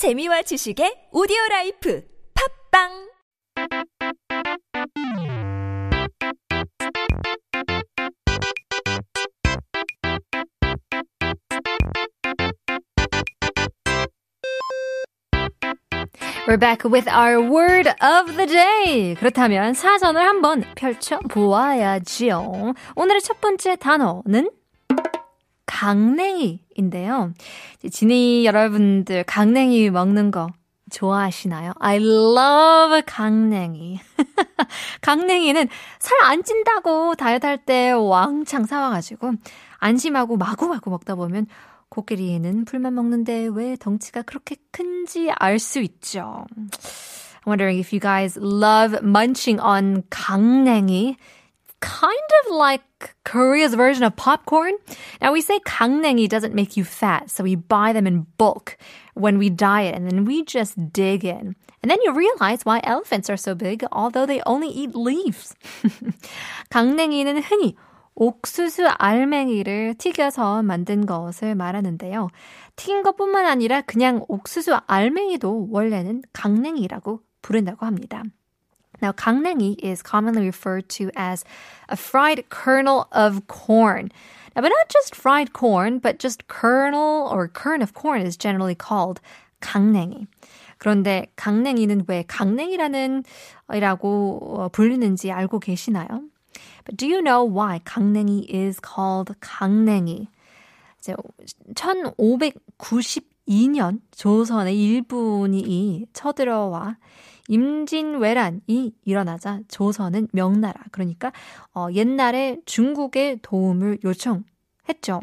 재미와 지식의 오디오 라이프 팝빵 We're back with our word of the day. 그렇다면 사전을 한번 펼쳐 보아야지요. 오늘의 첫 번째 단어는 강냉이인데요. 지니 여러분들 강냉이 먹는 거 좋아하시나요? I love 강냉이. 강냉이는 살 안 찐다고 다이어트 할 때 왕창 사와가지고 안심하고 마구마구 먹다 보면 코끼리는 풀만 먹는데 왜 덩치가 그렇게 큰지 알 수 있죠. I'm wondering if you guys love munching on 강냉이. Kind of like Korea's version of popcorn. Now we say 강냉이 doesn't make you fat, so we buy them in bulk when we diet and then we just dig in. And then you realize why elephants are so big, although they only eat leaves. 강냉이는 흔히 옥수수 알맹이를 튀겨서 만든 것을 말하는데요. 튀긴 것뿐만 아니라 그냥 옥수수 알맹이도 원래는 강냉이라고 부른다고 합니다. Now, 강냉이 is commonly referred to as a fried kernel of corn. Now, but not just fried corn, but just kernel or kern of corn is generally called 강냉이. 그런데 강냉이는 왜 강냉이라는 이라고 불리는지 알고 계시나요? But do you know why 강냉이 is called 강냉이? 이제 1592년 조선의 일본이 쳐들어와 임진왜란이 일어나자 조선은 명나라 그러니까 어, 옛날에 중국의 도움을 요청 했죠.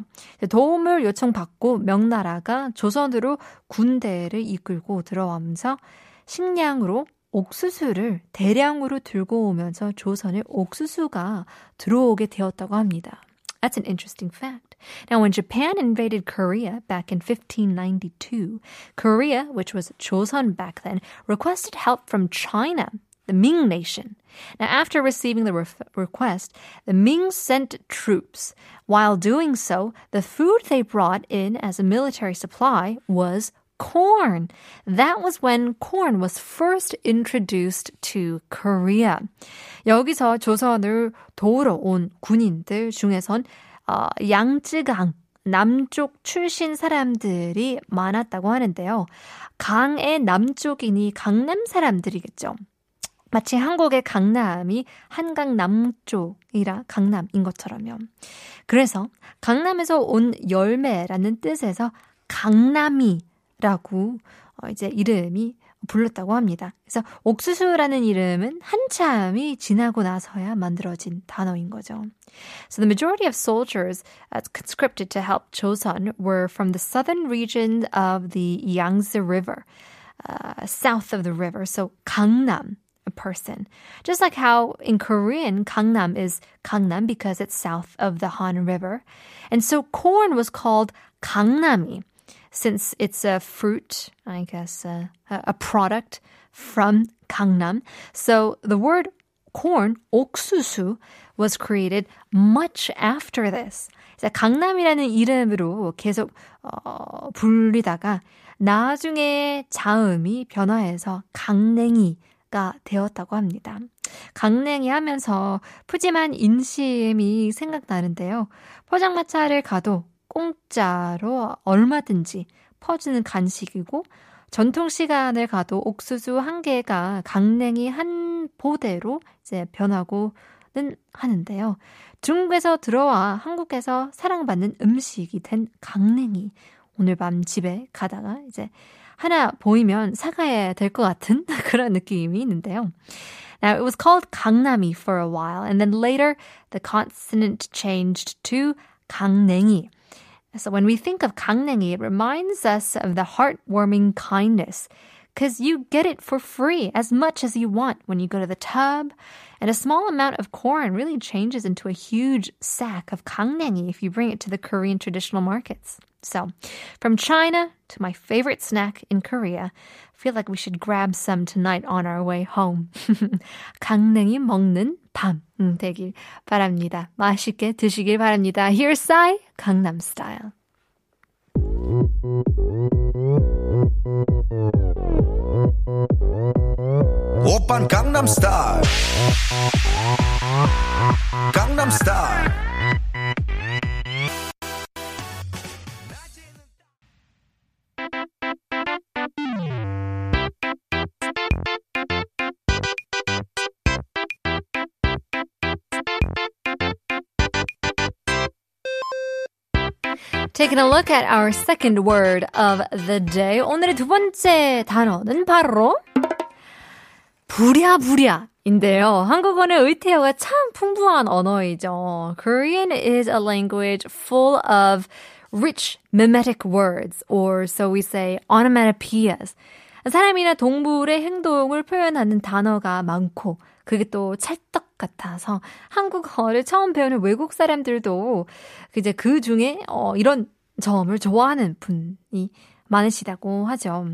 도움을 요청받고 명나라가 조선으로 군대를 이끌고 들어오면서 식량으로 옥수수를 대량으로 들고 오면서 조선에 옥수수가 들어오게 되었다고 합니다. That's an interesting fact. Now, when Japan invaded Korea back in 1592, Korea, which was Joseon back then, requested help from China, the Ming nation. Now, after receiving the re- request, the Ming sent troops. While doing so, the food they brought in as a military supply was corn. That was when corn was first introduced to Korea. 여기서 조선을 도우러 온 군인들 중에선 어, 양쯔강 남쪽 출신 사람들이 많았다고 하는데요. 강의 남쪽이니 강남 사람들이겠죠. 마치 한국의 강남이 한강 남쪽이라 강남인 것처럼요. 그래서 강남에서 온 열매라는 뜻에서 강남이 라고 어, 이제 이름이 불렀다고 합니다. 그래서 옥수수라는 이름은 한참이 지나고 나서야 만들어진 단어인 거죠. So the majority of soldiers uh, conscripted to help Joseon were from the southern region of the Yangtze River, uh, south of the river. So Gangnam, a person. Just like how in Korean, Gangnam is Gangnam because it's south of the Han River. And so corn was called Gangnami Since it's a fruit, I guess, uh, a product from Gangnam. So the word corn, 옥수수, was created much after this. 강남이라는 이름으로 계속 어, 불리다가 나중에 자음이 변화해서 강냉이가 되었다고 합니다. 강냉이 하면서 푸짐한 인심이 생각나는데요. 포장마차를 가도 공짜로 얼마든지 퍼주는 간식이고 전통 시간을 가도 옥수수 한 개가 강냉이 한 보대로 이제 변하고는 하는데요. 중국에서 들어와 한국에서 사랑받는 음식이 된 강냉이. 오늘 밤 집에 가다가 이제 하나 보이면 사가야 될 것 같은 그런 느낌이 있는데요. Now, it was called 강남이 for a while, and then later the consonant changed to 강냉이. So when we think of 강냉이, it reminds us of the heartwarming kindness because you get it for free as much as you want when you go to the tub. And a small amount of corn really changes into a huge sack of 강냉이 if you bring it to the Korean traditional markets. So, from China to my favorite snack in Korea, I feel like we should grab some tonight on our way home. 강냉이 먹는 밤 되길 바랍니다. 맛있게 드시길 바랍니다. Here's Psy, 강남 스타일. Style. Gangnam Style. Taking a look at our second word of the day. 오늘의 두 번째 단어는 바로 부랴부랴 인데요. 한국어는 의태어가 참 풍부한 언어이죠. Korean is a language full of rich mimetic words, or so we say onomatopoeias. 사람이나 동물의 행동을 표현하는 단어가 많고 그게 또 찰떡 같아서 한국어를 처음 배우는 외국 사람들도 이제 그 중에 어, 이런 점을 좋아하는 분이 많으시다고 하죠.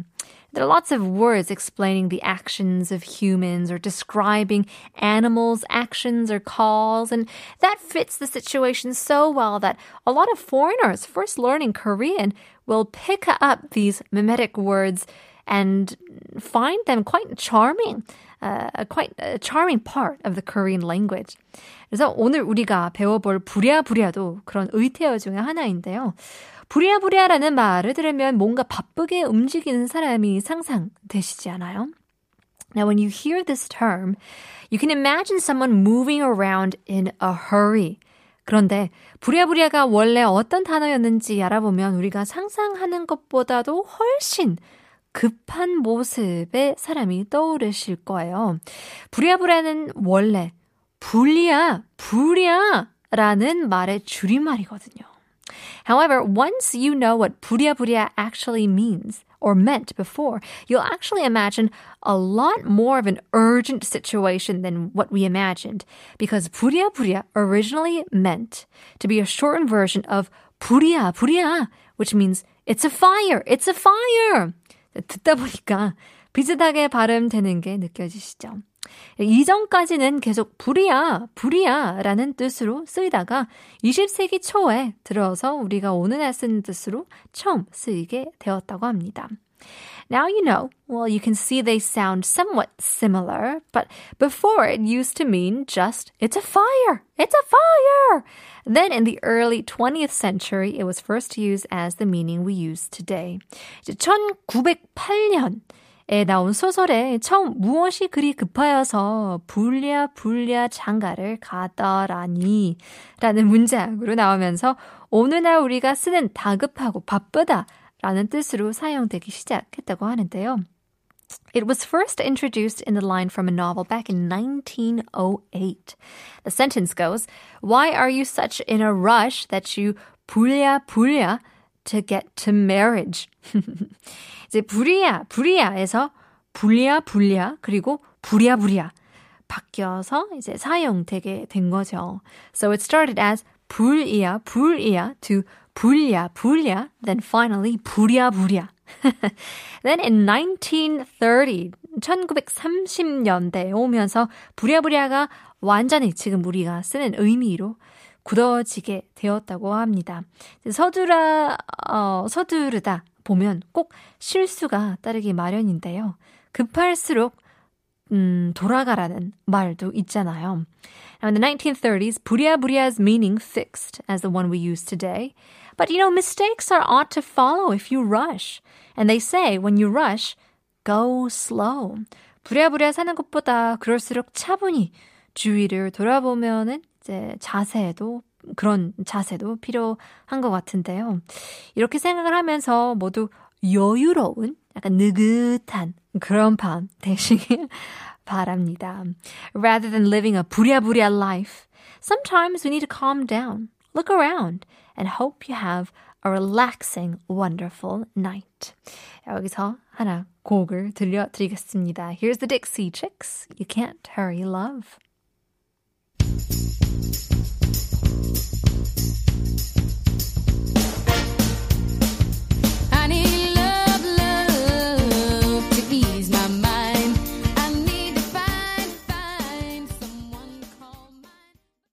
There are lots of words explaining the actions of humans or describing animals' actions or calls, and that fits the situation so well that a lot of foreigners first learning Korean will pick up these mimetic words and find them quite charming, uh, quite a charming part of the Korean language. 그래서 오늘 우리가 배워볼 부랴부랴도 그런 의태어 중에 하나인데요. 부랴부랴라는 말을 들으면 뭔가 바쁘게 움직이는 사람이 상상되시지 않아요? Now, when you hear this term, you can imagine someone moving around in a hurry. 그런데 부랴부랴가 원래 어떤 단어였는지 알아보면 우리가 상상하는 것보다도 훨씬 급한 모습의 사람이 떠오르실 거예요. 부랴부랴는 원래 불리야, 불이야 라는 말의 줄임말이거든요. However, once you know what 부랴부랴 actually means or meant before, you'll actually imagine a lot more of an urgent situation than what we imagined because 부랴부랴 originally meant to be a shortened version of 불이야, 불이야, which means it's a fire, it's a fire. 듣다 보니까 비슷하게 발음되는 게 느껴지시죠? 이전까지는 계속 불이야, 불이야 라는 뜻으로 쓰이다가 20세기 초에 들어서 우리가 오늘날 쓰는 뜻으로 처음 쓰이게 되었다고 합니다. Now you know, well, you can see they sound somewhat similar, but before it used to mean just, it's a fire, it's a fire. Then in the early 20th century, it was first used as the meaning we use today. 1908년, 에 나온 소설에 처음 무엇이 그리 급하여서 불랴 불랴 장가를 가더라니 라는 문장으로 나오면서 오늘날 우리가 쓰는 다급하고 바쁘다 라는 뜻으로 사용되기 시작했다고 하는데요. It was first introduced in the line from a novel back in 1908. The sentence goes, Why are you such in a rush that you 불랴 불랴 to get to marriage? 이제 불이야, 불이야에서 불리야, 불리야, 그리고 부랴부랴 바뀌어서 이제 사용되게 된 거죠. So it started as 불이야, 불이야 to 불야, 불야, then finally 부랴부랴. then in 1930, 1930년대에 오면서 부랴부랴가 완전히 지금 우리가 쓰는 의미로 굳어지게 되었다고 합니다. 서두라, 어, 서두르다 보면 꼭 실수가 따르기 마련인데요. 급할수록 음, 돌아가라는 말도 있잖아요. Now in the 1930s, 부랴부랴's meaning fixed as the one we use today. But you know, mistakes are ought to follow if you rush. And they say when you rush, go slow. 부랴부랴 사는 것보다 그럴수록 차분히 주위를 돌아보면은 이제 자세도 그런 자세도 필요한 것 같은데요. 이렇게 생각을 하면서 모두 여유로운, 약간 느긋한 그런 밤 되시길 바랍니다. Rather than living a 부랴부랴 life, sometimes we need to calm down, look around, and hope you have a relaxing, wonderful night. 여기서 하나 곡을 들려드리겠습니다. Here's the Dixie Chicks. You can't hurry love.